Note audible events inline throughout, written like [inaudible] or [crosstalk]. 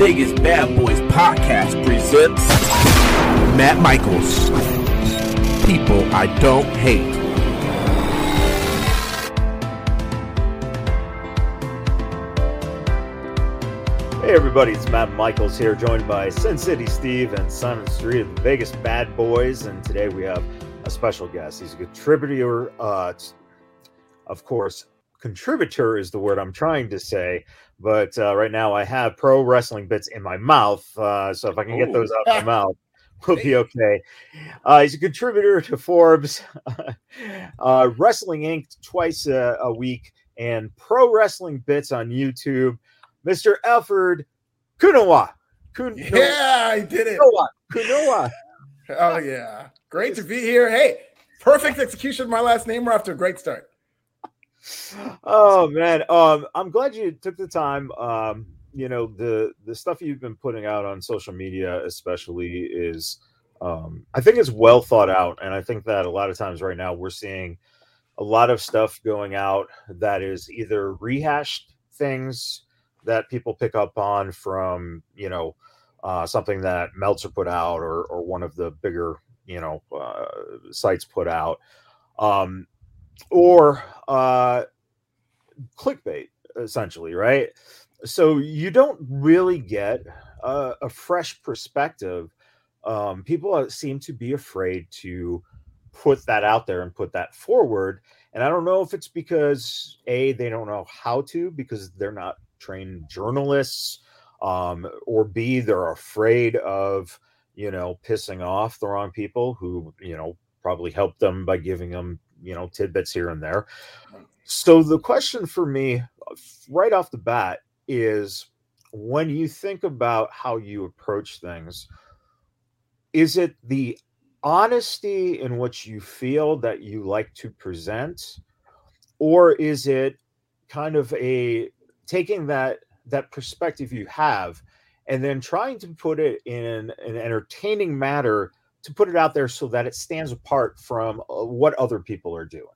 Vegas Bad Boys podcast presents Matt Michaels. People I don't hate. Hey everybody, it's Matt Michaels here, joined by Sin City Steve and Simon Street of the Vegas Bad Boys. And today we have a special guest. He's a contributor, uh, of course, contributor is the word I'm trying to say, but uh, right now I have pro wrestling bits in my mouth. Uh, so if I can get those out of my [laughs] mouth, we'll be okay. Uh, he's a contributor to Forbes, [laughs] uh, Wrestling Inc. twice a, a, week, and pro wrestling bits on YouTube. Mr. Alfred Konuwa. Kun- yeah, I did it. Konuwa. Konuwa. [laughs] oh, yeah. Great to be here. Hey, perfect execution of my last name. We're off to a great start oh man, um, I'm glad you took the time. Um, you know the the stuff you've been putting out on social media, especially, is um, I think is well thought out, and I think that a lot of times right now we're seeing a lot of stuff going out that is either rehashed things that people pick up on from you know uh, something that Meltzer put out or or one of the bigger you know uh, sites put out. Um, or uh, clickbait, essentially, right? So you don't really get a, a fresh perspective. Um, people seem to be afraid to put that out there and put that forward. And I don't know if it's because A, they don't know how to because they're not trained journalists, um, or B, they're afraid of, you know, pissing off the wrong people who, you know, probably help them by giving them you know tidbits here and there. So the question for me, uh, right off the bat, is when you think about how you approach things, is it the honesty in which you feel that you like to present, or is it kind of a taking that that perspective you have and then trying to put it in an entertaining matter to put it out there so that it stands apart from uh, what other people are doing.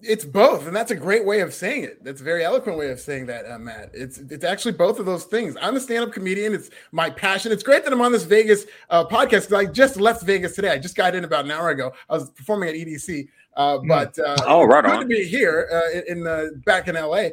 It's both, and that's a great way of saying it. That's a very eloquent way of saying that, uh, Matt. It's it's actually both of those things. I'm a stand-up comedian. It's my passion. It's great that I'm on this Vegas uh, podcast. Because I just left Vegas today. I just got in about an hour ago. I was performing at EDC, uh, hmm. but uh, oh, right good on. to be here uh, in, in the back in LA.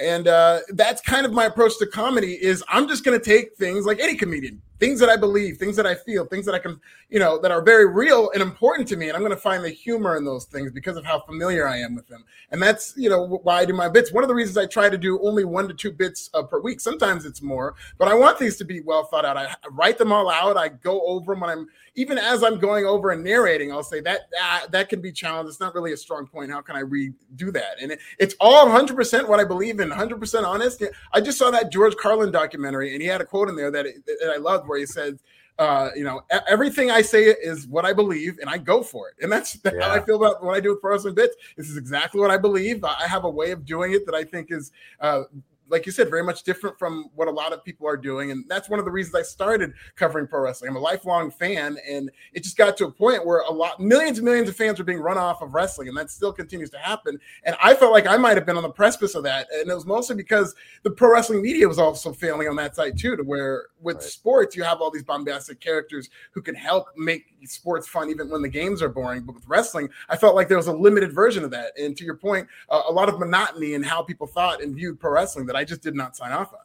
And uh, that's kind of my approach to comedy. Is I'm just going to take things like any comedian, things that I believe, things that I feel, things that I can, you know, that are very real and important to me. And I'm going to find the humor in those things because of how familiar I am with them. And that's, you know, why I do my bits. One of the reasons I try to do only one to two bits uh, per week. Sometimes it's more, but I want these to be well thought out. I write them all out. I go over them when I'm, even as I'm going over and narrating, I'll say that that, that can be challenged. It's not really a strong point. How can I redo that? And it, it's all 100% what I believe in, 100% honest. I just saw that George Carlin documentary and he had a quote in there that, that I loved where he said, uh, you know, everything I say is what I believe, and I go for it. And that's yeah. how I feel about what I do with Pro Wrestling Bits. This is exactly what I believe. I have a way of doing it that I think is uh, like you said, very much different from what a lot of people are doing. And that's one of the reasons I started covering pro wrestling. I'm a lifelong fan, and it just got to a point where a lot, millions and millions of fans were being run off of wrestling, and that still continues to happen. And I felt like I might have been on the precipice of that. And it was mostly because the pro wrestling media was also failing on that side, too, to where with right. sports, you have all these bombastic characters who can help make sports fun even when the games are boring. But with wrestling, I felt like there was a limited version of that. And to your point, uh, a lot of monotony in how people thought and viewed pro wrestling that I just did not sign off on.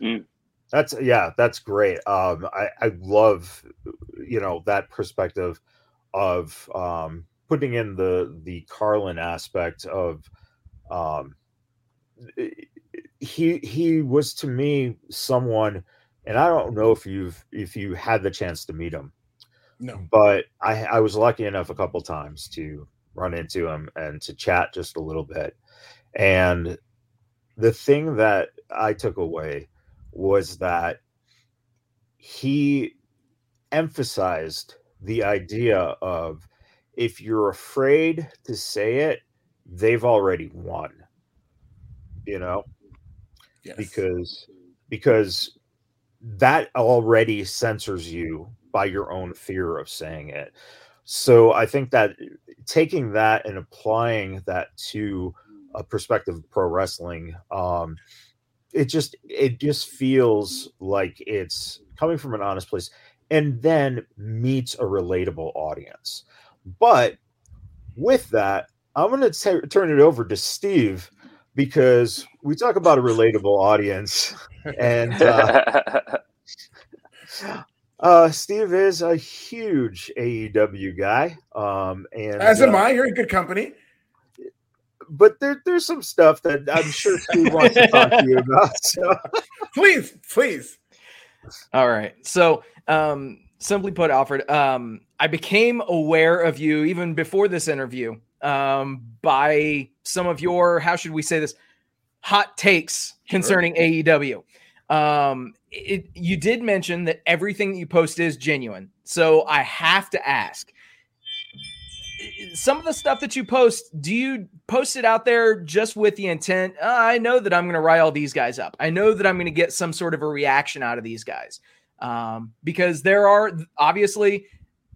Mm. That's yeah, that's great. Um, I, I love you know that perspective of um, putting in the the Carlin aspect of um, he he was to me someone, and I don't know if you've if you had the chance to meet him. No, but I I was lucky enough a couple times to run into him and to chat just a little bit, and the thing that I took away was that he emphasized the idea of if you're afraid to say it, they've already won. You know? Yes. Because because that already censors you by your own fear of saying it. So I think that taking that and applying that to a perspective of pro wrestling um, it just it just feels like it's coming from an honest place and then meets a relatable audience. But with that, I'm going to turn it over to Steve because we talk about a relatable audience, and uh, [laughs] uh, Steve is a huge AEW guy. Um, and as am uh, I. You're in good company. But there, there's some stuff that I'm sure Steve wants to talk to you about. So. [laughs] please, please. All right. So, um, simply put, Alfred, um, I became aware of you even before this interview um, by some of your, how should we say this, hot takes concerning sure. AEW. Um, it, you did mention that everything that you post is genuine. So I have to ask some of the stuff that you post, do you post it out there just with the intent? Uh, I know that I'm going to rile these guys up. I know that I'm going to get some sort of a reaction out of these guys. Um, because there are obviously,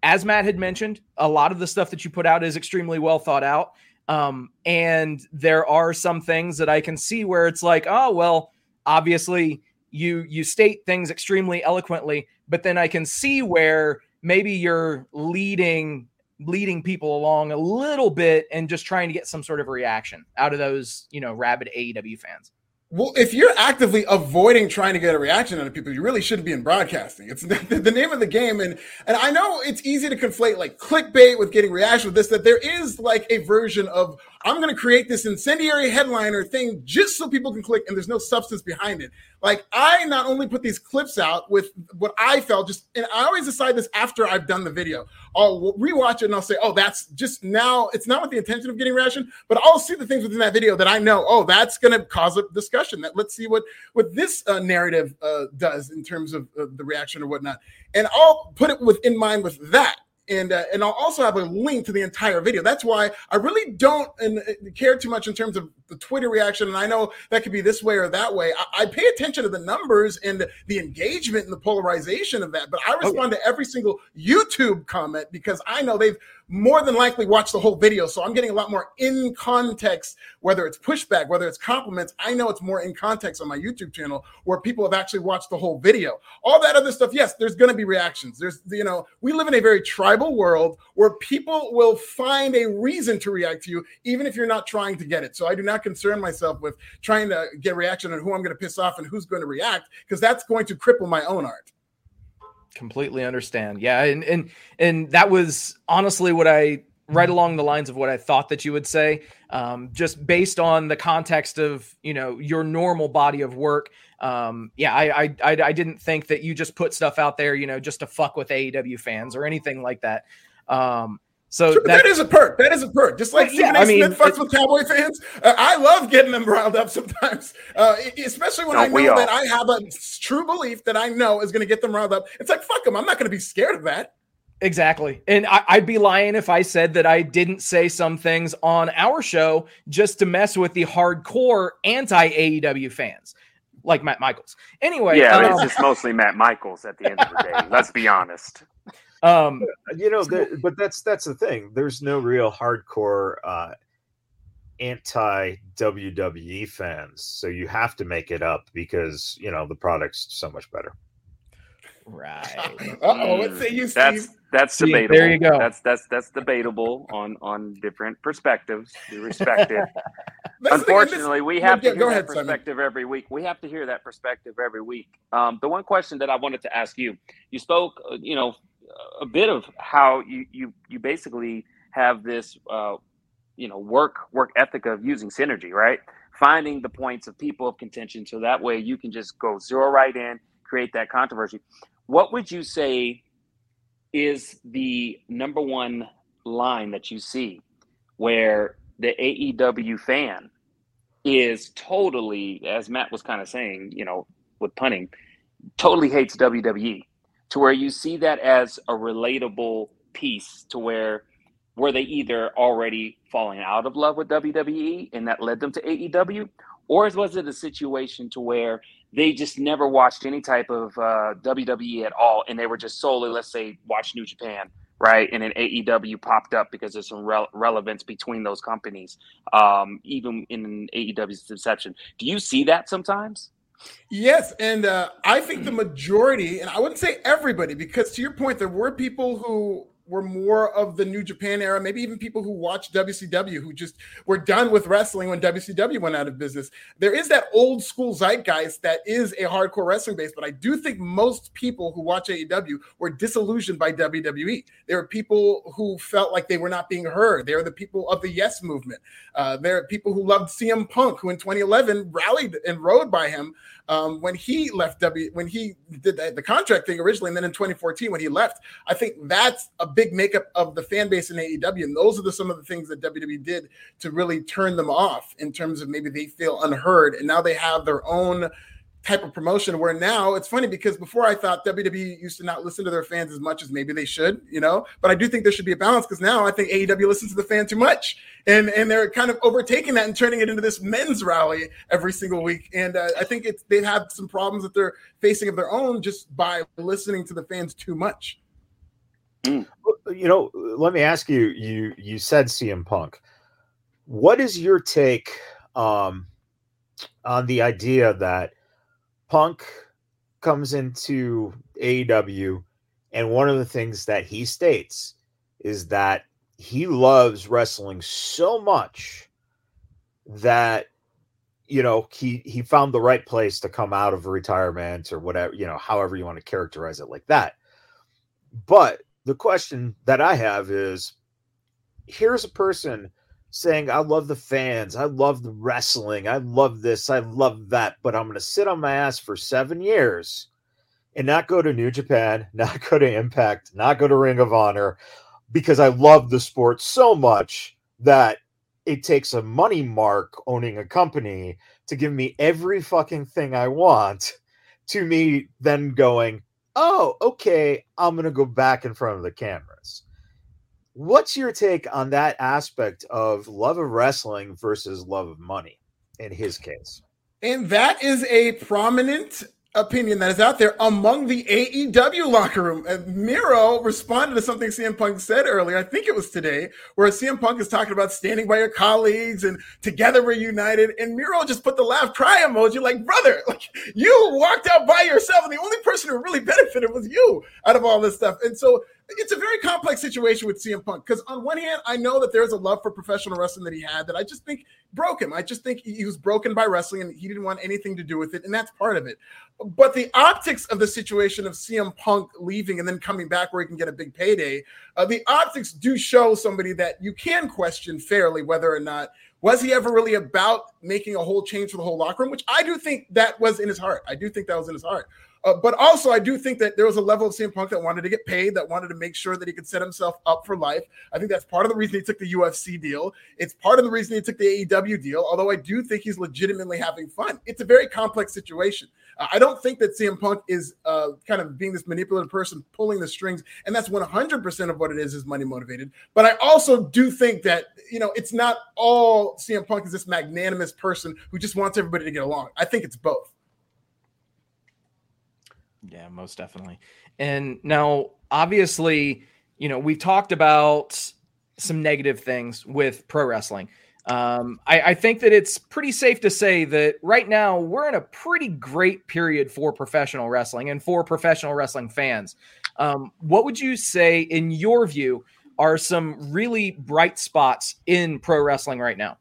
as Matt had mentioned, a lot of the stuff that you put out is extremely well thought out. Um, and there are some things that I can see where it's like, oh, well, obviously you you state things extremely eloquently, but then I can see where maybe you're leading leading people along a little bit and just trying to get some sort of reaction out of those, you know, rabid AEW fans. Well, if you're actively avoiding trying to get a reaction out of people, you really shouldn't be in broadcasting. It's [laughs] the, the, name of the game, and and I know it's easy to conflate like clickbait with getting reaction with this. That there is like a version of I'm going to create this incendiary headliner thing just so people can click, and there's no substance behind it. Like I not only put these clips out with what I felt, just and I always decide this after I've done the video. I'll rewatch it and I'll say, oh, that's just now. It's not with the intention of getting reaction, but I'll see the things within that video that I know. Oh, that's going to cause a discussion. That let's see what what this uh, narrative uh, does in terms of uh, the reaction or whatnot, and I'll put it with in mind with that and uh, and I'll also have a link to the entire video. That's why I really don't and, uh, care too much in terms of the Twitter reaction. And I know that could be this way or that way. I, I pay attention to the numbers and the engagement and the polarization of that. But I respond okay. to every single YouTube comment because I know they've more than likely watch the whole video. So I'm getting a lot more in context, whether it's pushback, whether it's compliments. I know it's more in context on my YouTube channel where people have actually watched the whole video. All that other stuff, yes, there's going to be reactions. There's, you know, we live in a very tribal world where people will find a reason to react to you, even if you're not trying to get it. So I do not concern myself with trying to get reaction on who I'm going to piss off and who's going to react because that's going to cripple my own art completely understand. Yeah, and and and that was honestly what I right along the lines of what I thought that you would say, um, just based on the context of you know your normal body of work. Um, yeah, I, I, I I didn't think that you just put stuff out there, you know, just to fuck with AEW fans or anything like that. Um, so that, that is a perk. That is a perk. Just like Stephen yeah, A. I mean, fucks with Cowboy fans. Uh, I love getting them riled up sometimes, uh, especially when I know that I have a true belief that I know is going to get them riled up. It's like fuck them. I'm not going to be scared of that. Exactly. And I, would be lying if I said that I didn't say some things on our show just to mess with the hardcore anti AEW fans like Matt Michaels. Anyway, yeah, um, it's just mostly Matt Michaels at the end of the day. Let's be honest. Um, you know, the, but that's that's the thing. There's no real hardcore uh, anti WWE fans, so you have to make it up because you know the product's so much better. Right. [laughs] oh, let's say you, Steve. That's that's See, debatable. There you go. That's that's that's debatable on on different perspectives. We respect it. Unfortunately, we have to hear that ahead, perspective Simon. every week. We have to hear that perspective every week. Um, the one question that I wanted to ask you, you spoke, uh, you know, a bit of how you you you basically have this uh, you know work work ethic of using synergy, right? Finding the points of people of contention, so that way you can just go zero right in, create that controversy. What would you say is the number one line that you see where the AEW fan is totally, as Matt was kind of saying, you know, with punning, totally hates WWE to where you see that as a relatable piece to where were they either already falling out of love with WWE and that led them to AEW, or was it a situation to where they just never watched any type of uh, WWE at all and they were just solely, let's say, watch New Japan, right? And then AEW popped up because there's some re- relevance between those companies, um, even in AEW's inception. Do you see that sometimes? Yes, and uh, I think the majority, and I wouldn't say everybody, because to your point, there were people who were more of the New Japan era, maybe even people who watched WCW who just were done with wrestling when WCW went out of business. There is that old school zeitgeist that is a hardcore wrestling base, but I do think most people who watch AEW were disillusioned by WWE. There are people who felt like they were not being heard. They are the people of the Yes movement. Uh, there are people who loved CM Punk, who in 2011 rallied and rode by him um, when he left W, when he did the, the, contract thing originally, and then in 2014 when he left, I think that's a big makeup of the fan base in AEW, and those are the, some of the things that WWE did to really turn them off in terms of maybe they feel unheard, and now they have their own type of promotion where now it's funny because before I thought WWE used to not listen to their fans as much as maybe they should, you know, but I do think there should be a balance because now I think AEW listens to the fan too much and and they're kind of overtaking that and turning it into this men's rally every single week. And uh, I think it's they have some problems that they're facing of their own just by listening to the fans too much. You know, let me ask you, you you said CM Punk. What is your take um, on the idea that Punk comes into AEW, and one of the things that he states is that he loves wrestling so much that you know he he found the right place to come out of retirement or whatever you know however you want to characterize it like that. But the question that i have is here's a person saying, I love the fans, I love the wrestling, I love this, I love that, but I'm going to sit on my ass for seven years and not go to New Japan, [laughs] not go to Impact, not go to Ring of Honor because I love the sport so much that it takes a money mark owning a company to give me every fucking thing I want to me then going, oh, okay, I'm going to go back in front of the cameras. What's your take on that aspect of love of wrestling versus love of money in his case? And that is a prominent opinion that is out there among the AEW locker room. And Miro responded to something CM Punk said earlier. I think it was today, where CM Punk is talking about standing by your colleagues and together we're united. And Miro just put the laugh cry emoji, like, brother, like you walked out by yourself, and the only person who really benefited was you out of all this stuff. And so it's a very complex situation with CM Punk because on one hand, I know that there's a love for professional wrestling that he had that I just think broke him. I just think he was broken by wrestling and he didn't want anything to do with it, and that's part of it. But the optics of the situation of CM Punk leaving and then coming back where he can get a big payday, uh, the optics do show somebody that you can question fairly whether or not was he ever really about making a whole change for the whole locker room, which I do think that was in his heart. I do think that was in his heart. Uh, but also, I do think that there was a level of CM Punk that wanted to get paid, that wanted to make sure that he could set himself up for life. I think that's part of the reason he took the UFC deal. It's part of the reason he took the AEW deal, although I do think he's legitimately having fun. It's a very complex situation. Uh, I don't think that CM Punk is uh, kind of being this manipulative person pulling the strings, and that's 100% of what it is, is money motivated. But I also do think that, you know, it's not all CM Punk is this magnanimous person who just wants everybody to get along. I think it's both. Yeah, most definitely. And now, obviously, you know, we've talked about some negative things with pro wrestling. Um, I, I, think that it's pretty safe to say that right now we're in a pretty great period for professional wrestling and for professional wrestling fans. Um, what would you say, in your view, are some really bright spots in pro wrestling right now?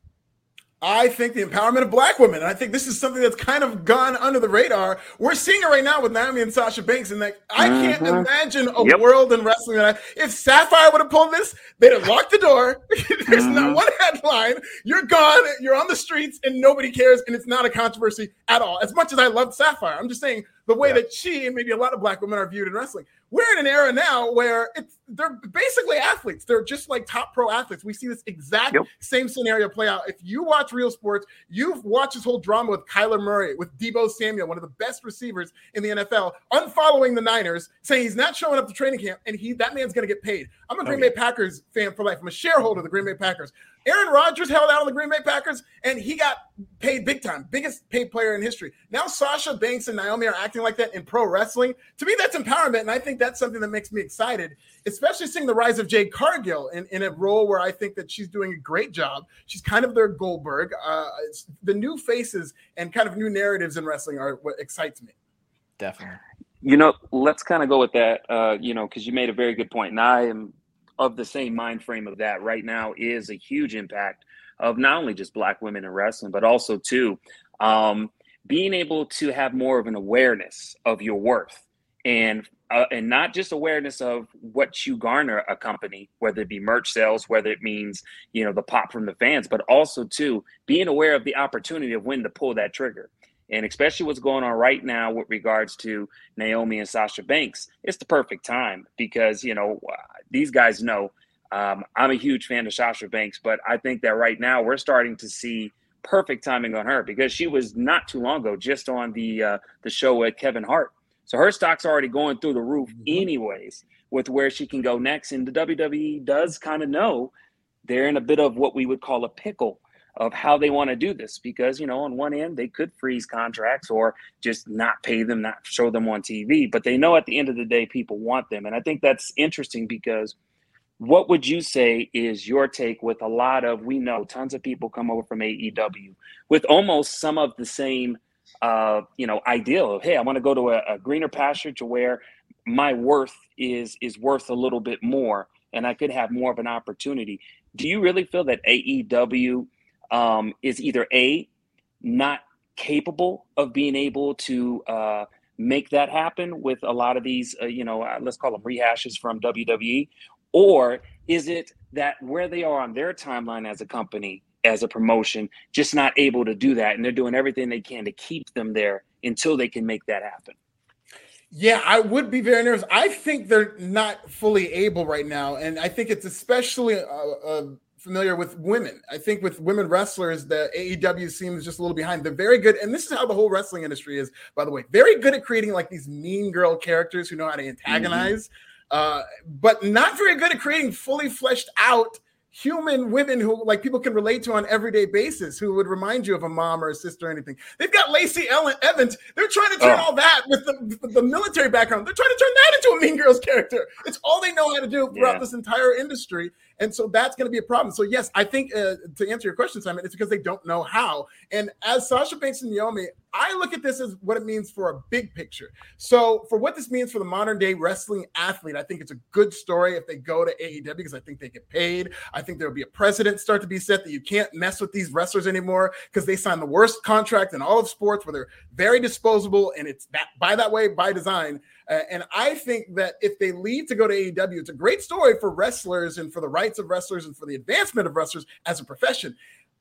I think the empowerment of black women. I think this is something that's kind of gone under the radar. We're seeing it right now with Naomi and Sasha Banks, and like I can't mm-hmm. imagine a yep. world in wrestling that I, if Sapphire would have pulled this, they'd have locked the door. [laughs] There's mm-hmm. not one headline. You're gone. You're on the streets, and nobody cares, and it's not a controversy at all. As much as I love Sapphire, I'm just saying the way yeah. that she and maybe a lot of black women are viewed in wrestling we're in an era now where it's they're basically athletes. They're just like top pro athletes. We see this exact yep. same scenario play out. If you watch real sports, you've watched this whole drama with Kyler Murray, with Deebo Samuel, one of the best receivers in the NFL, unfollowing the Niners, saying he's not showing up to training camp, and he that man's gonna get paid. I'm a oh, Green Bay Packers fan for life. I'm a shareholder of the Green Bay Packers. Aaron Rodgers held out on the Green Bay Packers and he got paid big time, biggest paid player in history. Now Sasha Banks and Naomi are acting like that in pro wrestling. To me, that's empowerment. And I think that's something that makes me excited, especially seeing the rise of Jade Cargill in, in a role where I think that she's doing a great job. She's kind of their Goldberg. Uh, the new faces and kind of new narratives in wrestling are what excites me. Definitely. You know, let's kind of go with that. Uh, you know, because you made a very good point, and I am of the same mind frame of that. Right now is a huge impact of not only just Black women in wrestling, but also too um, being able to have more of an awareness of your worth and uh, and not just awareness of what you garner a company, whether it be merch sales, whether it means you know the pop from the fans, but also too being aware of the opportunity of when to pull that trigger and especially what's going on right now with regards to Naomi and Sasha Banks, it's the perfect time because you know these guys know um, I'm a huge fan of Sasha Banks, but I think that right now we're starting to see perfect timing on her because she was not too long ago just on the uh, the show with Kevin Hart, so her stock's already going through the roof mm-hmm. anyways with where she can go next, and the WWE does kind of know they're in a bit of what we would call a pickle of how they want to do this because you know on one end they could freeze contracts or just not pay them not show them on tv but they know at the end of the day people want them. And i think that's interesting because what would you say is your take with a lot of we know tons of people come over from aew with almost some of the same uh, you know ideal of hey i want to go to a, a greener pasture to where my worth is is worth a little bit more and i could have more of an opportunity. Do you really feel that aew um, is either a not capable of being able to uh, make that happen with a lot of these, uh, you know, uh, let's call them rehashes from WWE, or is it that where they are on their timeline as a company, as a promotion, just not able to do that, and they're doing everything they can to keep them there until they can make that happen? Yeah, I would be very nervous. I think they're not fully able right now, and I think it's especially a, a familiar with women. I think with women wrestlers, the AEW seems just a little behind. They're very good, and this is how the whole wrestling industry is, by the way, very good at creating like these mean girl characters who know how to antagonize, mm-hmm. uh, but not very good at creating fully fleshed out human women who like people can relate to on everyday basis who would remind you of a mom or a sister or anything. They've got Lacey Ellen Evans. They're trying to turn oh. all that with the, with the, military background. They're trying to turn that into a Mean Girls character. It's all they know how to do throughout yeah. this entire industry. And so that's going to be a problem. So yes, I think uh, to answer your question, Simon, it's because they don't know how. And as Sasha Banks and Naomi, I look at this as what it means for a big picture. So for what this means for the modern day wrestling athlete, I think it's a good story if they go to AEW because I think they get paid. I think there will be a precedent start to be set that you can't mess with these wrestlers anymore because they sign the worst contract in all of sports where they're very disposable and it's that by that way by design. Uh, and I think that if they leave to go to AEW, it's a great story for wrestlers and for the rights of wrestlers and for the advancement of wrestlers as a profession.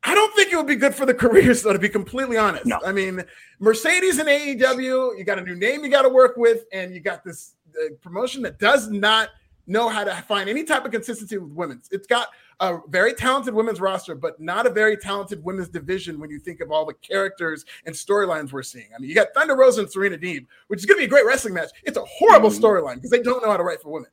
I don't think it would be good for the [laughs] careers, though, to be completely honest. No. I mean, Mercedes and AEW, you got a new name you got to work with, and you got this uh, promotion that does not know how to find any type of consistency with women's. It's got a very talented women's roster, but not a very talented women's division when you think of all the characters and storylines we're seeing. I mean, you got Thunder Rosa and Serena Deeb, which is going to be a great wrestling match. It's a horrible mm. storyline because they don't know how to write for women.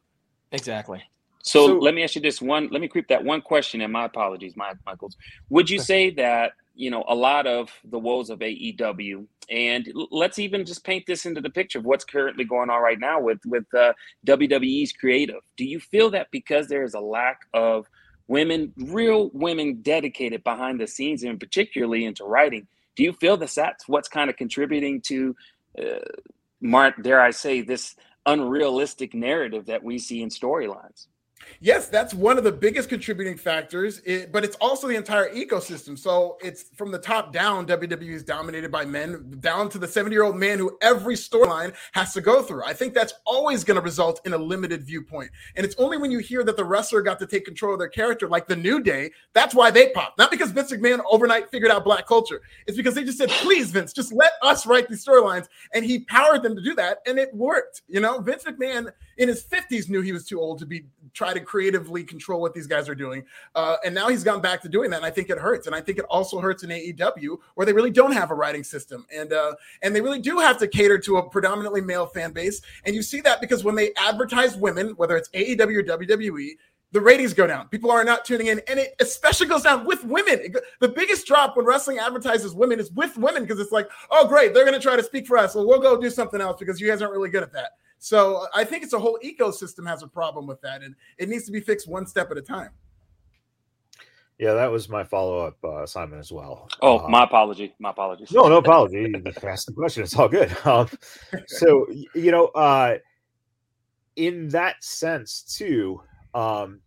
Exactly. So, so, let me ask you this one. Let me creep that one question. And my apologies, Mike Michaels. Would you say that you know a lot of the woes of AEW, and let's even just paint this into the picture of what's currently going on right now with with uh, WWE's creative. Do you feel that because there is a lack of women, real women dedicated behind the scenes, and particularly into writing. Do you feel that that's what's kind of contributing to, uh, Mark, dare I say, this unrealistic narrative that we see in storylines? Yes, that's one of the biggest contributing factors, it, but it's also the entire ecosystem. So it's from the top down, WWE is dominated by men, down to the 70 year old man who every storyline has to go through. I think that's always going to result in a limited viewpoint. And it's only when you hear that the wrestler got to take control of their character, like the New Day, that's why they pop. Not because Vince McMahon overnight figured out black culture. It's because they just said, please, Vince, just let us write these storylines. And he powered them to do that. And it worked. You know, Vince McMahon in his 50s knew he was too old to be try to creatively control what these guys are doing. Uh, and now he's gone back to doing that. And I think it hurts. And I think it also hurts in AEW where they really don't have a writing system. And uh, and they really do have to cater to a predominantly male fan base. And you see that because when they advertise women, whether it's AEW or WWE, the ratings go down. People are not tuning in, and it especially goes down with women. the biggest drop when wrestling advertises women is with women because it's like, oh, great, they're going to try to speak for us. Well, we'll go do something else because you guys aren't really good at that. So I think it's a whole ecosystem has a problem with that, and it needs to be fixed one step at a time. Yeah, that was my follow up uh, assignment as well. Oh, uh, my apology. My apologies. No, no apology. [laughs] you asked the question. It's all good. [laughs] Um, so, you know, uh, in that sense, too, um,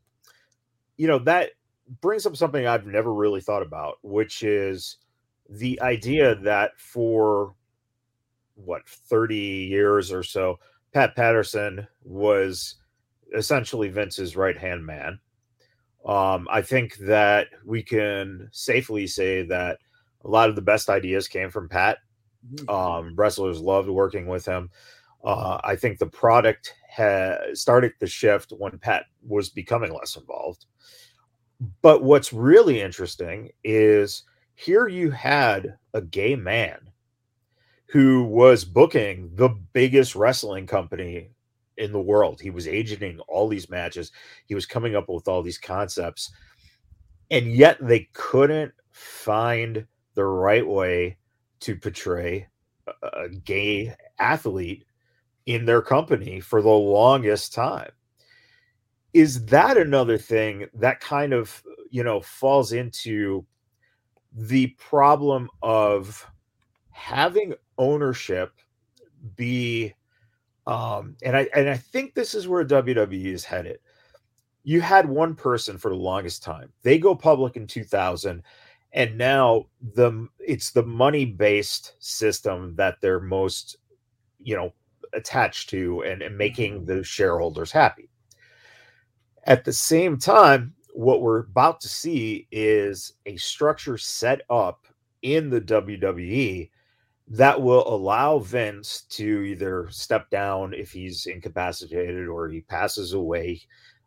you know, that brings up something I've never really thought about, which is the idea that for what 30 years or so, Pat Patterson was essentially Vince's right hand man um, I think that we can safely say that a lot of the best ideas came from Pat. Mm-hmm. Um, wrestlers loved working with him. Uh, I think the product started to shift when Pat was becoming less involved. But what's really interesting is here you had a gay man who was booking the biggest wrestling company in the world. He was agenting all these matches. He was coming up with all these concepts. And yet they couldn't find the right way to portray a gay athlete in their company for the longest time. Is that another thing that kind of, you know, falls into the problem of having ownership be um, and I and I think this is where WWE is headed. You had one person for the longest time. They go public in 2000, and now the it's the money based system that they're most, you know, attached to and, and making mm-hmm. the shareholders happy. At the same time, what we're about to see is a structure set up in the WWE that will allow Vince to either step down if he's incapacitated or he passes away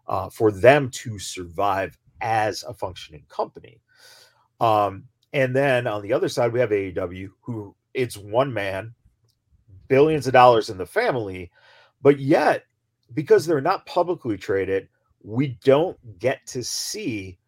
uh, for them to survive as a functioning company. Um, and then on the other side, we have AEW, who it's one man, billions of dollars in the family, but yet because they're not publicly traded, we don't get to see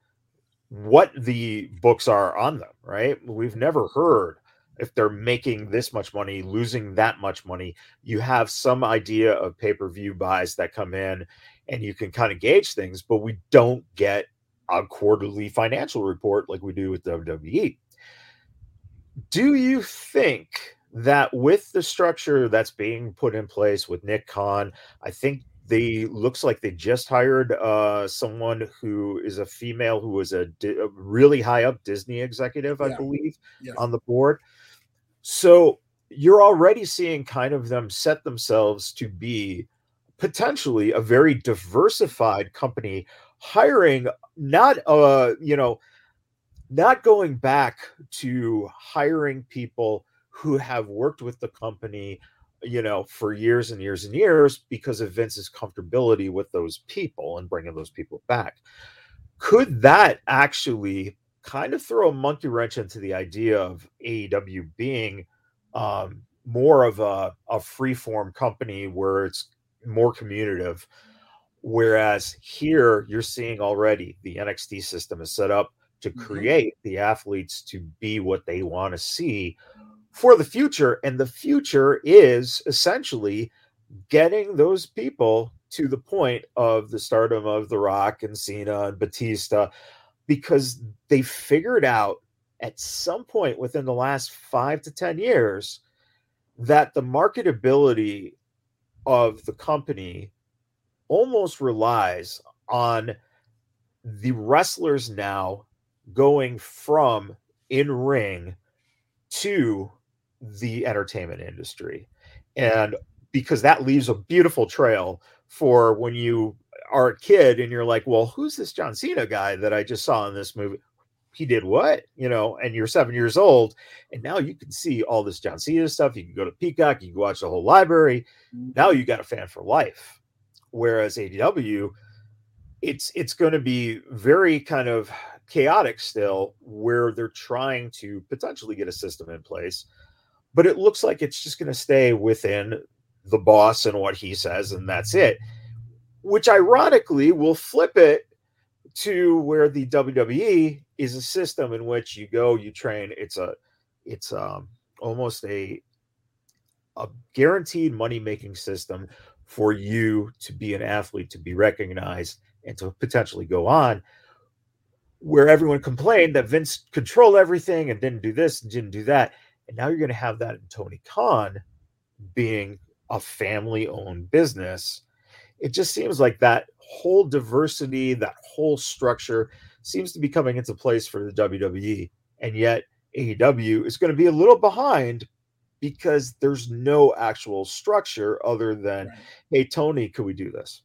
what the books are on them, right? We've never heard if they're making this much money, losing that much money, you have some idea of pay per view buys that come in and you can kind of gauge things, but we don't get a quarterly financial report like we do with WWE. Do you think that with the structure that's being put in place with Nick Khan, I think they looks like they just hired uh, someone who is a female who was a, a really high up Disney executive, I believe, yeah. on the board. So you're already seeing kind of them set themselves to be potentially a very diversified company hiring not uh you know not going back to hiring people who have worked with the company you know for years and years and years because of Vince's comfortability with those people and bringing those people back. Could that actually kind of throw a monkey wrench into the idea of AEW being um, more of a, a free form company where it's more communicative. Whereas here you're seeing already the NXT system is set up to mm-hmm. create mm-hmm. the athletes to be what they want to see for the future. And the future is essentially getting those people to the point of the stardom of The Rock and Cena and Batista because they figured out at some point within the last five to 10 years that the marketability of the company almost relies on the wrestlers now going from in ring to the entertainment industry. And because that leaves a beautiful trail for when you are a kid and you're like, well, who's this John Cena guy that I just saw in this movie? He did what? You know, and you're seven years old, and now you can see all this John Cena stuff. You can go to Peacock, you can watch the whole library. Now mm-hmm. you got a fan for life. Whereas AEW, it's it's going to be very kind of chaotic still, where they're trying to potentially get a system in place, but it looks like it's just going to stay within the boss and what he says, and that's it which ironically will flip it to where the WWE is a system in which you go, you train. It's a, it's um almost a, a guaranteed money making system for you to be an athlete, to be recognized, and to potentially go on. Where everyone complained that Vince controlled everything and didn't do this and didn't do that. And now you're going to have that in Tony Khan being a family owned business. It just seems like that whole diversity, that whole structure seems to be coming into place for the WWE. And yet AEW is going to be a little behind because there's no actual structure other than, right. hey, Tony, could we do this?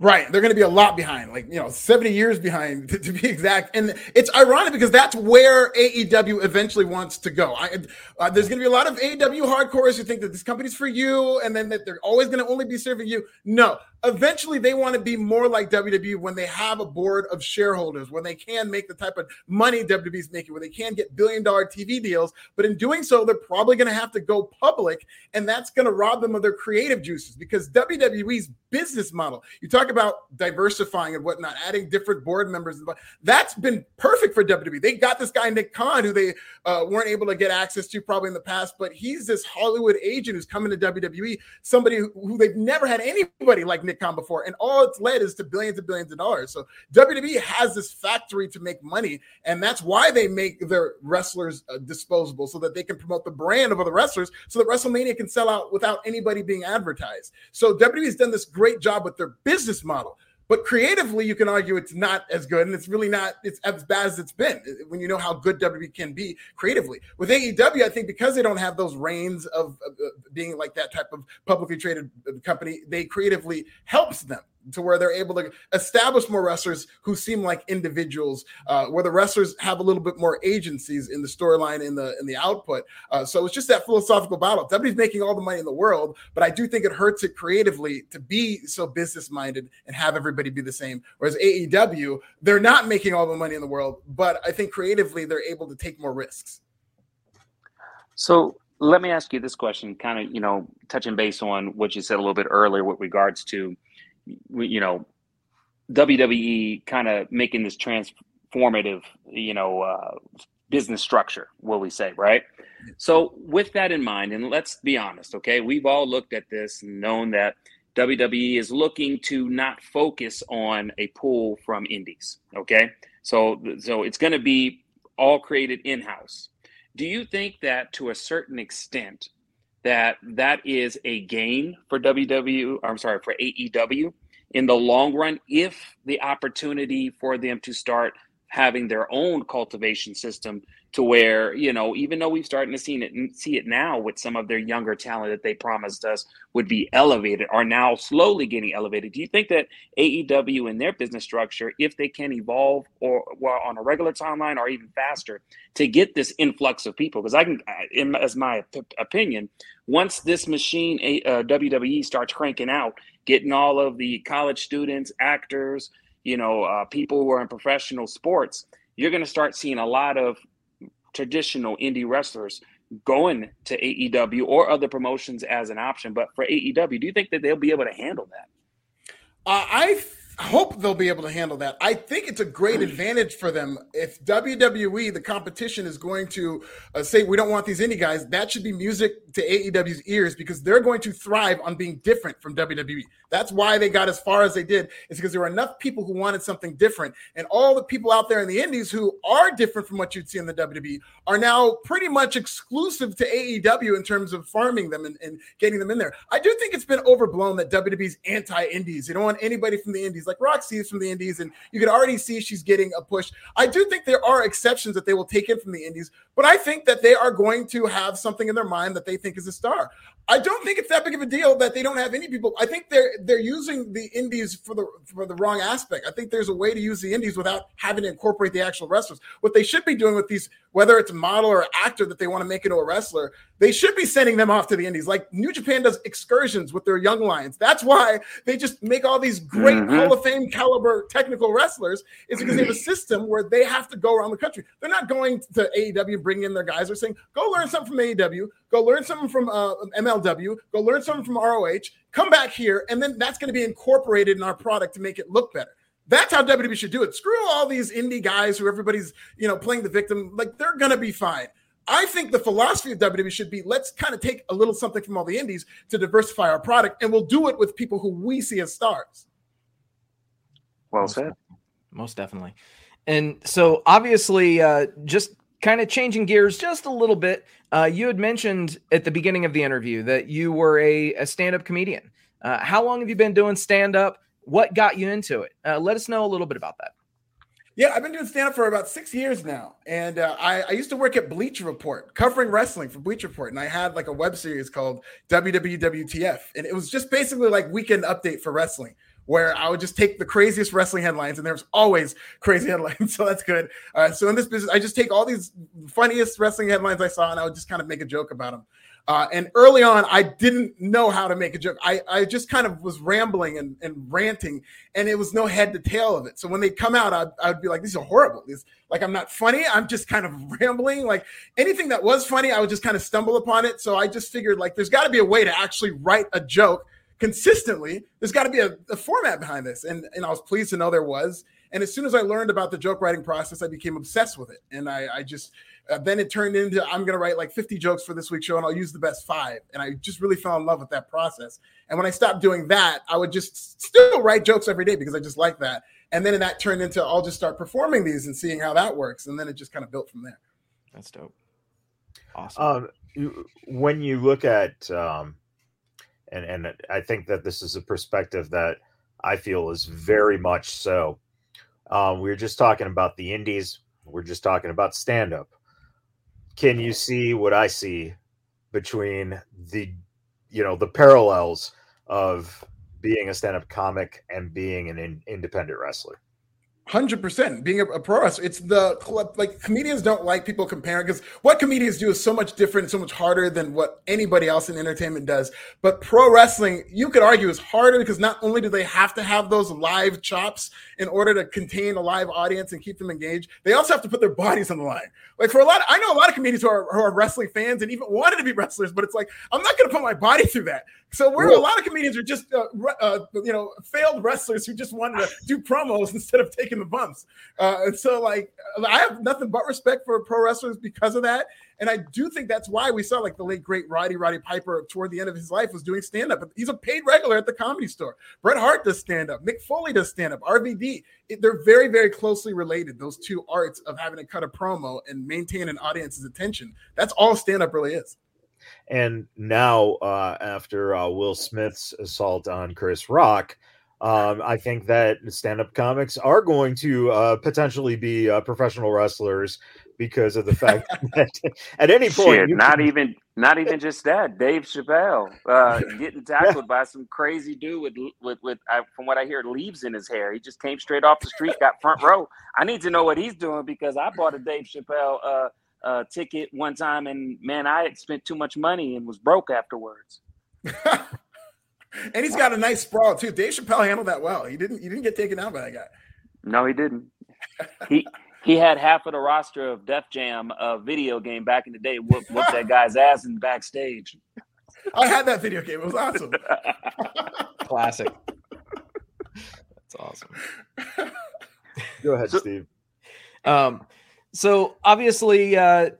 Right. They're going to be a lot behind, like, you know, 70 years behind [laughs] to, to, be exact. And it's ironic because that's where AEW eventually wants to go. I, uh, there's going to be a lot of AEW hardcores who think that this company's for you and then that they're always going to only be serving you. No, eventually they want to be more like WWE when they have a board of shareholders, when they can make the type of money WWE's making, when they can get billion dollar TV deals. But in doing so, they're probably going to have to go public, and that's going to rob them of their creative juices because WWE's business model, you talk about diversifying and whatnot, adding different board members, that's been perfect for WWE. They got this guy, Nick Khan, who they uh, weren't able to get access to probably in the past, but he's this Hollywood agent who's coming to WWE, somebody who, they've never had anybody like Nick sitcom before, and all it's led is to billions and billions of dollars. So WWE has this factory to make money, and that's why they make their wrestlers uh, disposable so that they can promote the brand of other wrestlers, so that WrestleMania can sell out without anybody being advertised. So WWE has done this great job with their business model. But creatively, you can argue it's not as good, and it's really not it's as bad as it's been when you know how good WWE can be creatively. With AEW, I think because they don't have those reins of, of being like that type of publicly traded uh, company, they creatively helps them to where they're able to establish more wrestlers who seem like individuals, uh, where the wrestlers have a little bit more agencies in the storyline in the in the output. Uh, so it's just that philosophical battle. WWE's making all the money in the world, but I do think it hurts it creatively to be so business minded and have everybody be the same. Whereas AEW, they're not making all the money in the world, but I think creatively they're able to take more risks. So let me ask you this question, kind of, you know, touching base on what you said a little bit earlier with regards to you know, WWE kind of making this transformative, you know, uh, business structure, will we say, right? So, with that in mind, and let's be honest, okay, we've all looked at this and known that WWE is looking to not focus on a pool from indies, okay? So, so it's going to be all created in house. Do you think that to a certain extent, that that is a gain for WW. I'm sorry for AEW in the long run if the opportunity for them to start having their own cultivation system to where you know even though we've started to see it see it now with some of their younger talent that they promised us would be elevated are now slowly getting elevated. Do you think that AEW and their business structure if they can evolve or well, on a regular timeline or even faster to get this influx of people? Because I can in, as my opinion once this machine uh, WWE starts cranking out getting all of the college students actors you know uh, people who are in professional sports you're going to start seeing a lot of traditional indie wrestlers going to AEW or other promotions as an option. But for AEW, do you think that they'll be able to handle that? Uh, I hope they'll be able to handle that. I think it's a great advantage for them. If WWE, the competition, is going to uh, say, we don't want these indie guys, that should be music to AEW's ears because they're going to thrive on being different from WWE. That's why they got as far as they did, is because there were enough people who wanted something different. And all the people out there in the indies who are different from what you'd see in the WWE are now pretty much exclusive to AEW in terms of farming them and, and getting them in there. I do think it's been overblown that WWE's anti indies. They don't want anybody from the indies indies. Like Roxy is from the indies, and you can already see she's getting a push. I do think there are exceptions that they will take in from the indies, but I think that they are going to have something in their mind that they think is a star. I don't think it's that big of a deal that they don't have any people. I think they're they're using the indies for the for the wrong aspect. I think there's a way to use the indies without having to incorporate the actual wrestlers. What they should be doing with these, whether it's a model or actor that they want to make into a wrestler, they should be sending them off to the indies. Like New Japan does excursions with their young lions. That's why they just make all these great mm-hmm. Hall of Fame caliber technical wrestlers. Is because they have a system where they have to go around the country. They're not going to AEW bringing in their guys. They're saying, go learn something from AEW Go learn something from uh, MLW. Go learn something from ROH. Come back here, and then that's going to be incorporated in our product to make it look better. That's how WWE should do it. Screw all these indie guys who everybody's, you know, playing the victim. Like they're gonna be fine. I think the philosophy of WWE should be let's kind of take a little something from all the indies to diversify our product, and we'll do it with people who we see as stars. Well said. Most definitely. And so, obviously, uh, just kind of changing gears just a little bit. Uh, you had mentioned at the beginning of the interview that you were a, a stand up comedian. Uh, how long have you been doing stand up? What got you into it? Uh, let us know a little bit about that. Yeah, I've been doing stand up for about six years now. And uh, I, I, used to work at Bleacher Report, covering wrestling for Bleacher Report. And I had like a web series called WWWTF. And it was just basically like weekend update for wrestling, where I would just take the craziest wrestling headlines. And there's always crazy [laughs] headlines. So that's good. Uh, so in this business, I just take all these funniest wrestling headlines I saw and I would just kind of make a joke about them. Uh, and early on, I didn't know how to make a joke. I, I just kind of was rambling and, and ranting, and it was no head to tail of it. So when they come out, I'd, I'd be like, these are horrible. These, like, I'm not funny. I'm just kind of [laughs] rambling. Like anything that was funny, I would just kind of stumble upon it. So I just figured, like, there's got to be a way to actually write a joke consistently. There's got to be a, a format behind this. And, and I was pleased to know there was. And as soon as I learned about the joke writing process, I became obsessed with it. And I, I just, uh, then it turned into I'm going to write like 50 jokes for this week's show and I'll use the best five. And I just really fell in love with that process. And when I stopped doing that, I would just still write jokes every day because I just like that. And then that turned into I'll just start performing these and seeing how that works. And then it just kind of built from there. That's dope. Awesome. Um, you, when you look at, um, and, and I think that this is a perspective that I feel is very much so. Um, we were just talking about the indies. We're just talking about stand up can you see what I see between the you know the parallels of being a stand-up comic and being an in, independent wrestler? Hundred percent. Being a, a, pro wrestler, it's the like comedians don't like people comparing because what comedians do is so much different, so much harder than what anybody else in entertainment does. But pro wrestling, you could argue, is harder because not only do they have to have those live chops in order to contain a live audience and keep them engaged, they also have to put their bodies on the line. Like for a lot, of, I know a lot of comedians who are, who are wrestling fans and even wanted to be wrestlers, but it's like I'm not going to put my body through that. So we're a lot of comedians are just uh, uh, you know failed wrestlers who just wanted to do promos [laughs] instead of taking the bumps. Uh, and so like I have nothing but respect for pro wrestlers because of that. And I do think that's why we saw like the late great Roddy Roddy Piper toward the end of his life was doing stand up. He's a paid regular at the comedy store. Bret Hart does stand up. Mick Foley does stand up. RVD. It, they're very very closely related. Those two arts of having to cut a promo and maintain an audience's attention. That's all stand up really is. And now, uh, after uh, Will Smith's assault on Chris Rock, um, I think that stand-up comics are going to uh, potentially be uh, professional wrestlers because of the fact [laughs] [laughs] that at any point, Shit, not can... even not even just that. Dave Chappelle uh, getting [laughs] tackled yeah. by some crazy dude with with with uh, from what I hear, leaves in his hair. He just came straight off the street, got front row. I need to know what he's doing because I bought a Dave Chappelle uh, ticket one time, and man, I had spent too much money and was broke afterwards. [laughs] and he's got a nice sprawl too. Dave Chappelle handled that well. He didn't. He didn't get taken out by that guy. No, he didn't. He he had half of the roster of Def Jam uh, video game back in the day. Whoop, whoop that [laughs] guy's ass in backstage. I had that video game. It was awesome. [laughs] Classic. That's awesome. Go ahead, so, Steve. Um, so obviously, uh,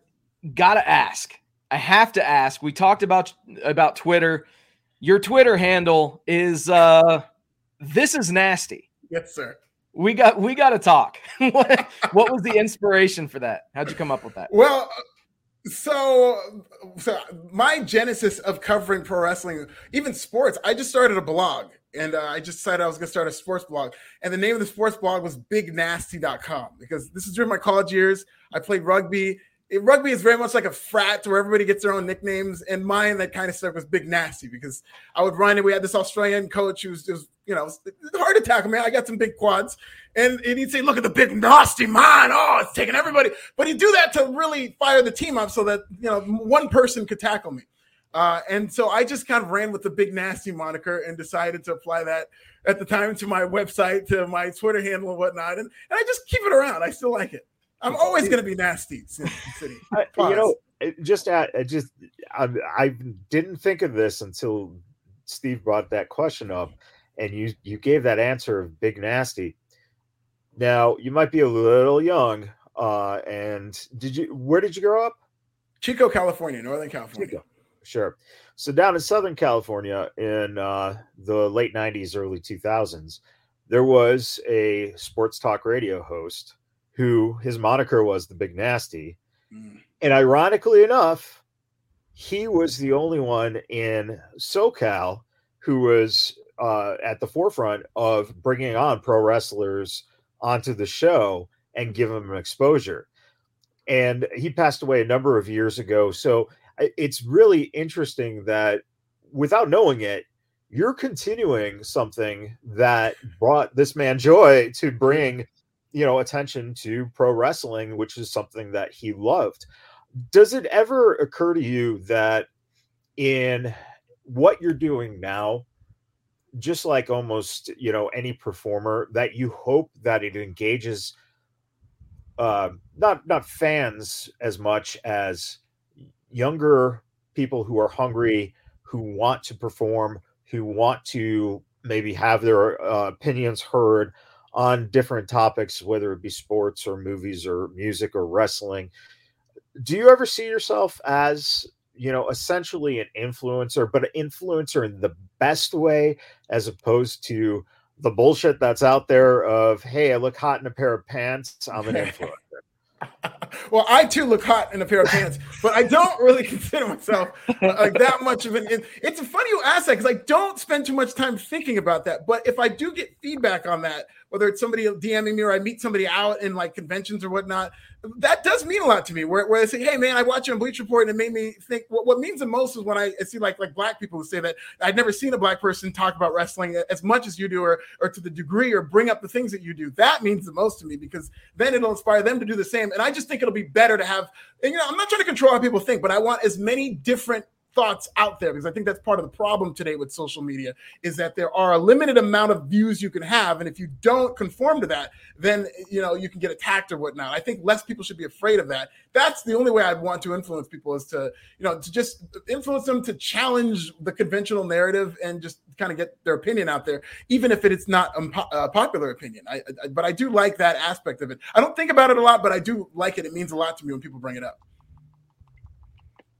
gotta ask. I have to ask. We talked about about Twitter. Your Twitter handle is uh, this is nasty. Yes, sir we got we got to talk. [laughs] what, what was the inspiration for that? How'd you come up with that? Well, so so my genesis of covering pro wrestling, even sports, I just started a blog and uh, I just decided I was going to start a sports blog. And the name of the sports blog was bignasty.com because this is during my college years. I played rugby it, rugby is very much like a frat where everybody gets their own nicknames. And mine that kind of stuck was Big Nasty because I would run and we had this Australian coach who was just, you know, hard to tackle, man. I got some big quads. And, and he'd say, Look at the big nasty man. Oh, it's taking everybody. But he'd do that to really fire the team up so that, you know, one person could tackle me. Uh, and so I just kind of ran with the big nasty moniker and decided to apply that at the time to my website, to my Twitter handle and whatnot. And, and I just keep it around. I still like it. I'm always going to be nasty, City. [laughs] you know, just at just I, I didn't think of this until Steve brought that question up, and you you gave that answer of big nasty. Now you might be a little young, uh, and did you? Where did you grow up? Chico, California, Northern California. Chico. Sure. So down in Southern California in uh, the late '90s, early 2000s, there was a sports talk radio host who his moniker was the Big Nasty, mm. and ironically enough, he was the only one in SoCal who was uh, at the forefront of bringing on pro wrestlers onto the show and give them exposure. And he passed away a number of years ago. So it's really interesting that without knowing it, you're continuing something that brought this man joy to bring, you know, attention to pro wrestling, which is something that he loved. Does it ever occur to you that in what you're doing now, just like almost you know any performer that you hope that it engages uh, not not fans as much as younger people who are hungry who want to perform who want to maybe have their uh, opinions heard on different topics whether it be sports or movies or music or wrestling do you ever see yourself as you know, essentially an influencer, but an influencer in the best way, as opposed to the bullshit that's out there of, hey, I look hot in a pair of pants. I'm an [laughs] influencer. Well, I too look hot in a pair of pants, but I don't really [laughs] consider myself uh, like that much of an. It's a funny you ask that because I don't spend too much time thinking about that. But if I do get feedback on that, whether it's somebody DMing me or I meet somebody out in like conventions or whatnot, that does mean a lot to me. Where, where I say, hey man, I watch you on Bleacher Report and it made me think. What, what means the most is when I, see like like black people who say that I'd never seen a black person talk about wrestling as much as you do, or or to the degree, or bring up the things that you do. That means the most to me because then it'll inspire them to do the same. And I just think it'll be better to have. And you know, I'm not trying to control how people think, but I want as many different thoughts out there because I think that's part of the problem today with social media is that there are a limited amount of views you can have, and if you don't conform to that, then you know you can get attacked or whatnot. I think less people should be afraid of that. That's the only way I'd want to influence people is to you know to just influence them to challenge the conventional narrative and just kind of get their opinion out there, even if it is not a popular opinion. I, I, but I do like that aspect of it. I don't think about it a lot, but I do like it. It means a lot to me when people bring it up.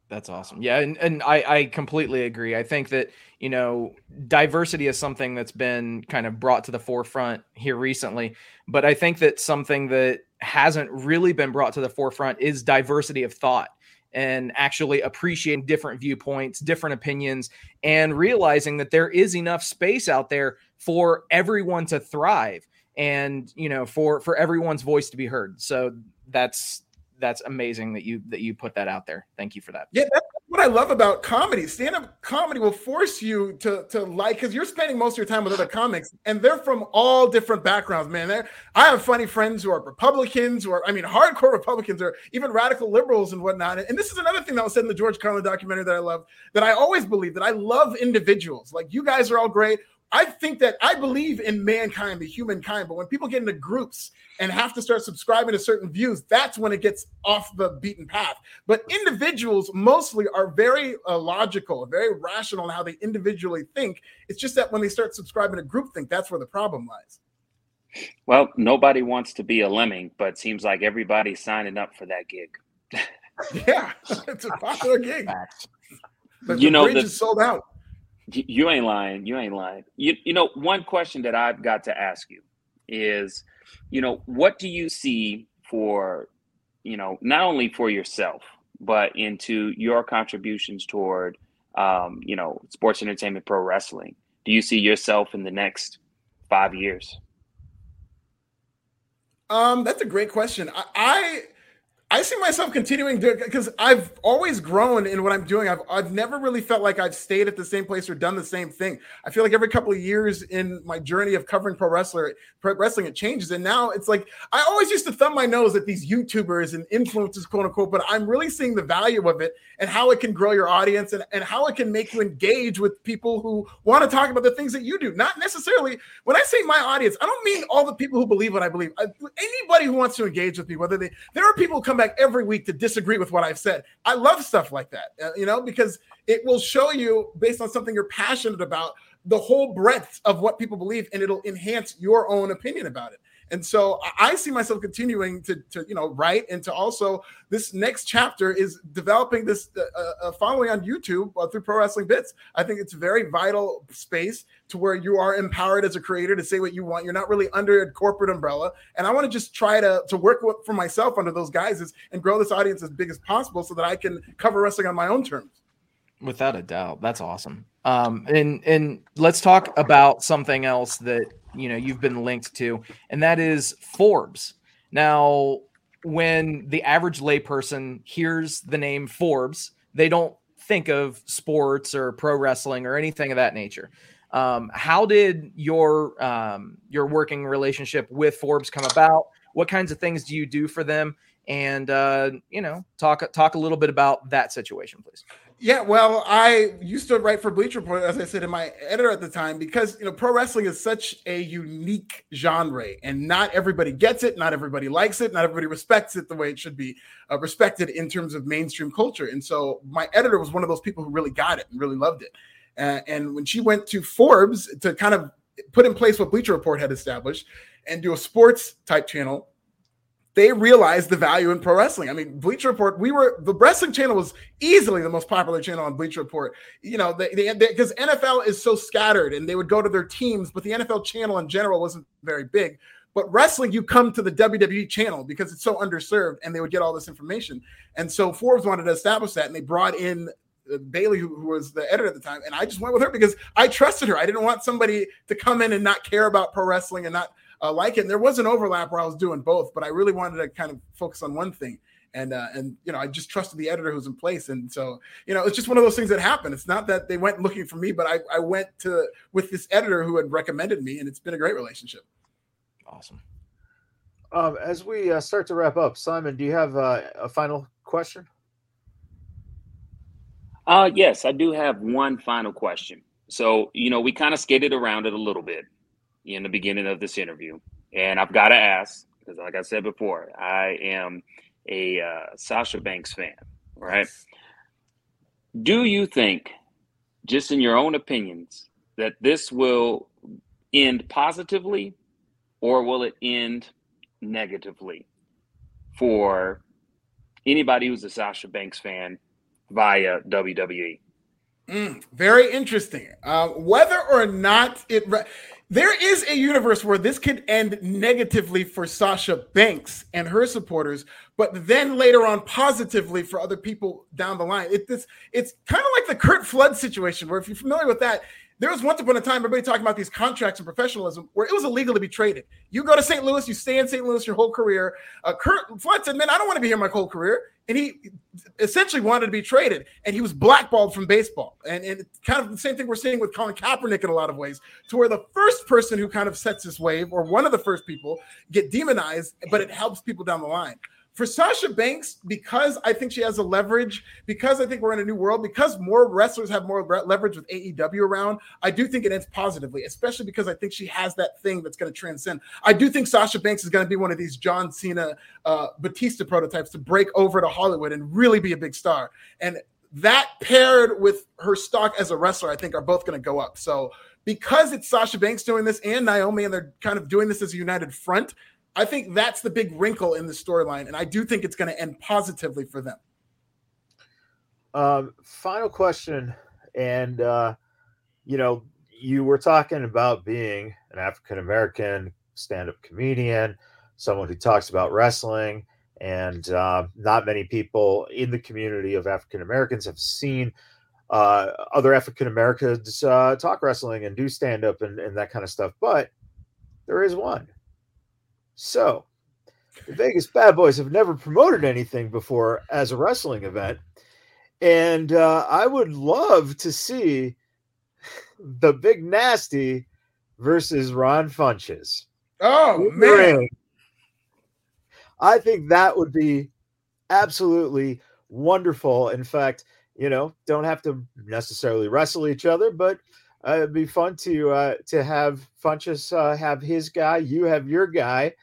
That's awesome. Yeah, and, and I, I completely agree. I think that, you know, diversity is something that's been kind of brought to the forefront here recently. But I think that something that hasn't really been brought to the forefront is diversity of thought and actually appreciating different viewpoints, different opinions, and realizing that there is enough space out there for everyone to thrive and you know for for everyone's voice to be heard so that's that's amazing that you that you put that out there. Thank you for that. Yeah, that's what I love about comedy. Stand-up comedy will force you to to like because you're spending most of your time with other comics, and they're from all different backgrounds. Man, they I have funny friends who are Republicans, or I mean, hardcore [laughs] Republicans, or even radical liberals and whatnot. And this is another thing that was said in the George Carlin documentary that I love. That I always believe that I love individuals. Like you guys are all great. I think that I believe in mankind, the humankind, but when people get into groups and have to start subscribing to certain views, that's when it gets off the beaten path. But individuals mostly are very uh, logical, very rational in how they individually think. It's just that when they start subscribing to groupthink, that's where the problem lies. Well, nobody wants to be a lemming, but seems like everybody's signing up for that gig. [laughs] yeah, [laughs] it's a popular gig. But you the know, the, is sold out. You ain't lying. You ain't lying. You you know, one question that I've got to ask you is, you know, what do you see for, you know, not only for yourself, but into your contributions toward um, you know, sports entertainment pro wrestling? Do you see yourself in the next five years? Um, that's a great question. I, I I see myself continuing to because I've always grown in what I'm doing. I've I've never really felt like I've stayed at the same place or done the same thing. I feel like every couple of years in my journey of covering pro wrestler pro wrestling, it changes. And now it's like I always used to thumb my nose at these YouTubers and influencers, quote unquote, but I'm really seeing the value of it and how it can grow your audience and, and how it can make you engage with people who want to talk about the things that you do. Not necessarily when I say my audience, I don't mean all the people who believe what I believe. I, anybody who wants to engage with me, whether they there are people who come back back every week to disagree with what I've said. I love stuff like that, uh, you know, because it will show you based on something you're passionate about the whole breadth of what people believe and it'll enhance your own opinion about it. And so I see myself continuing to, to you know, write and to also this next chapter is developing this uh, uh, uh following on YouTube uh, through Pro Wrestling Bits. I think it's a very vital space to where you are empowered as a creator to say what you want. You're not really under a corporate umbrella. And I want to just try to, to work for myself under those guises and grow this audience as big as possible so that I can cover wrestling on my own terms. Without a doubt. That's awesome. Um, and and let's talk about something else that you know you've been linked to, and that is Forbes. Now, when the average layperson hears the name Forbes, they don't think of sports or pro wrestling or anything of that nature. Um, how did your um, your working relationship with Forbes come about? What kinds of things do you do for them? And uh, you know, talk talk a little bit about that situation, please. Yeah, well, I used to write for Bleacher Report, as I said in my editor at the time, because you know pro wrestling is such a unique genre, and not everybody gets it, not everybody likes it, not everybody respects it the way it should be uh, respected in terms of mainstream culture. And so, my editor was one of those people who really got it and really loved it. Uh, and when she went to Forbes to kind of put in place what Bleacher Report had established and do a sports type channel, they realized the value in pro wrestling. I mean, Bleacher Report, we were the wrestling channel was easily the most popular channel on Bleacher Report. You know, because NFL is so scattered and they would go to their teams, but the NFL channel in general wasn't very big. But wrestling, you come to the WWE channel because it's so underserved and they would get all this information. And so Forbes wanted to establish that and they brought in uh, Bailey, who, who, was the editor at the time, and I just went with her because I trusted her. I didn't want somebody to come in and not care about pro wrestling and not uh, like it. And there was an overlap where I was doing both, but I really wanted to kind of focus on one thing. And uh, and you know, I just trusted the editor who's in place. And so, you know, it's just one of those things that happen. It's not that they went looking for me, but I, I went to with this editor who had recommended me, and it's been a great relationship. Awesome. Um, as we uh, start to wrap up, Simon, do you have uh, a final question? Uh, yes, I do have one final question. So, you know, we kind of skated around it a little bit in the beginning of this interview. And I've got to ask, because like I said before, I am a uh, Sasha Banks fan, right? Do you think, just in your own opinions, that this will end positively or will it end negatively for anybody who's a Sasha Banks fan via WWE? Mm, very interesting. Uh, whether or not it, there is a universe where this could end negatively for Sasha Banks and her supporters, but then later on positively for other people down the line. It, it's kind of like the Curt Flood situation, where if you're familiar with that, there was once upon a time everybody talking about these contracts and professionalism where it was illegal to be traded. You go to St. Louis, you stay in St. Louis your whole career. Uh, Curt Flood said, "Man, I don't want to be here my whole career," and he essentially wanted to be traded, and he was blackballed from baseball. And, and kind of the same thing we're seeing with Colin Kaepernick in a lot of ways, to where the first person who kind of sets this wave, or one of the first people, get demonized, but it helps people down the line for Sasha Banks, because I think she has a leverage, because I think we're in a new world, because more wrestlers have more leverage with AEW around, I do think it ends positively, especially because I think she has that thing that's going to transcend. I do think Sasha Banks is going to be one of these John Cena, uh, Batista prototypes to break over to Hollywood and really be a big star. And that paired with her stock as a wrestler, I think are both going to go up. So because it's Sasha Banks doing this and Naomi, and they're kind of doing this as a united front, I think that's the big wrinkle in the storyline, and I do think it's going to end positively for them. Um, final question, and uh, you know, you were talking about being an African American stand-up comedian, someone who talks about wrestling, and uh, not many people in the community of African Americans have seen uh, other African Americans uh, talk wrestling and do stand-up and, and that kind of stuff. But there is one so, the Vegas Badboyz have never promoted anything before as a wrestling event. And uh, I would love to see the Big Nasty versus Ron Funches. Oh, man. I think that would be absolutely wonderful. In fact, you know, don't have to necessarily wrestle each other, but uh, it'd be fun to uh, to have Funches uh, have his guy, you have your guy,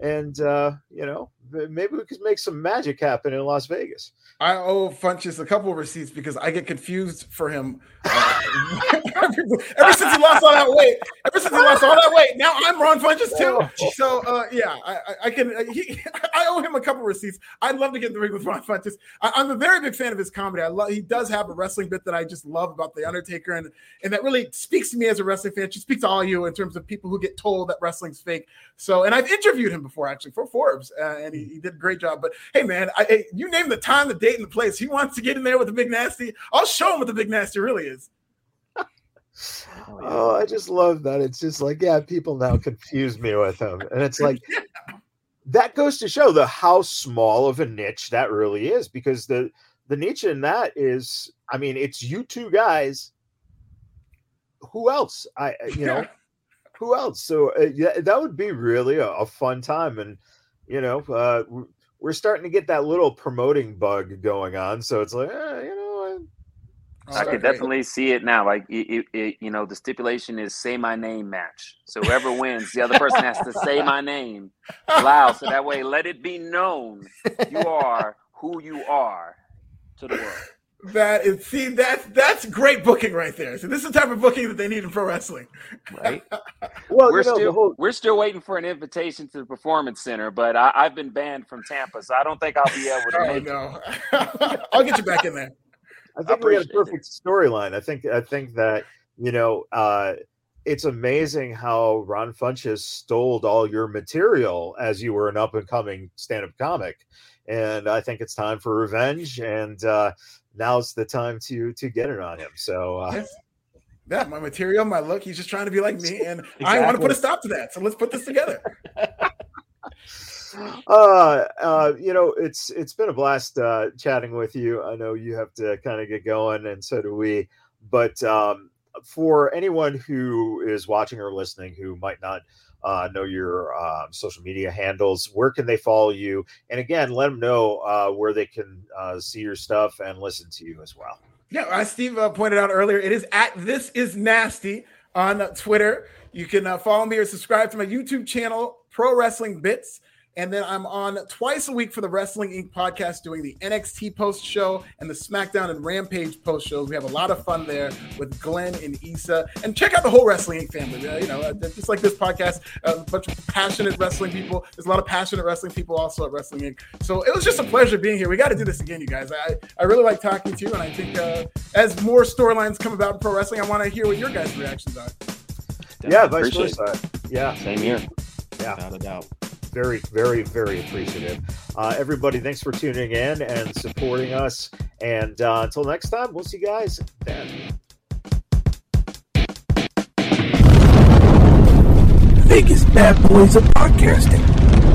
and uh, you know maybe we could make some magic happen in Las Vegas. I owe Funches a couple of receipts because I get confused for him. Uh, [laughs] ever since he lost all that weight, ever since he lost all that weight, now I'm Ron Funches too. Oh. So uh, yeah, I, I can. Uh, he, [laughs] I owe him a couple of receipts. I'd love to get in the ring with Ron Funches. I, am a very big fan of his comedy. I love. He does have a wrestling bit that I just love about the Undertaker, and and that really speaks to me as a wrestling fan. She speaks to all you in terms of people who get told that wrestling's fake. So, and I've interviewed him before actually for Forbes, uh, and he, he, did a great job. But hey, man, I, you name the time, the date, and the place. He wants to get in there with the big nasty. I'll show him what the big nasty really is. [laughs] Oh, I just love that. It's just like, yeah, people now confuse me with him. And it's like [laughs] yeah. that goes to show the how small of a niche that really is because the the niche in that is, I mean, it's you two guys. Who else? I you know, who else? So uh, yeah, that would be really a, a fun time. And you know, uh, we're starting to get that little promoting bug going on. So it's like, eh, you know, I can definitely see it now. Like it, it, you know, the stipulation is say my name match. So whoever wins, the other person has to say my name loud, so that way let it be known you are who you are to the world. That is see that's that's great booking right there. So this is the type of booking that they need in pro wrestling. Right. [laughs] well, we're you know, still whole... we're still waiting for an invitation to the performance center, but I, have been banned from Tampa, so I don't think I'll be able to. [laughs] oh no, [laughs] I'll get you back in there. I think we had a perfect storyline. I think I think that you know uh, it's amazing how Ron Funches stole all your material as you were an up and coming stand up comic, and I think it's time for revenge. And uh, now's the time to to get it on him. So. Uh, yeah, my material, my look. He's just trying to be like me, and exactly. [laughs] I want to put a stop to that. So let's put this together. [laughs] uh, uh, you know, it's it's been a blast uh, chatting with you. I know you have to kind of get going, and so do we. But um, for anyone who is watching or listening who might not uh, know your uh, social media handles, where can they follow you? And again, let them know uh, where they can uh, see your stuff and listen to you as well. Yeah, as Steve uh, pointed out earlier, it is at this is nasty on Twitter. You can uh, follow me or subscribe to my YouTube channel, Pro Wrestling Bits. And then I'm on twice a week for the Wrestling Inc. podcast doing the NXT post show and the SmackDown and Rampage post shows. We have a lot of fun there with Glenn and Issa. And check out the whole Wrestling Inc. family. Uh, you know, uh, just like this podcast, a bunch of passionate wrestling people. There's a lot of passionate wrestling people also at Wrestling Inc. So it was just a pleasure being here. We got to do this again, you guys. I, I really like talking to you. And I think uh, as more storylines come about in pro wrestling, I want to hear what your guys' reactions are. Definitely yeah, vice versa. Yeah. Same here. Yeah. Without a doubt very, very, very appreciative. Uh, everybody, thanks for tuning in and supporting us. And uh, until next time, we'll see you guys then. Vegas Badboyz of Podcasting.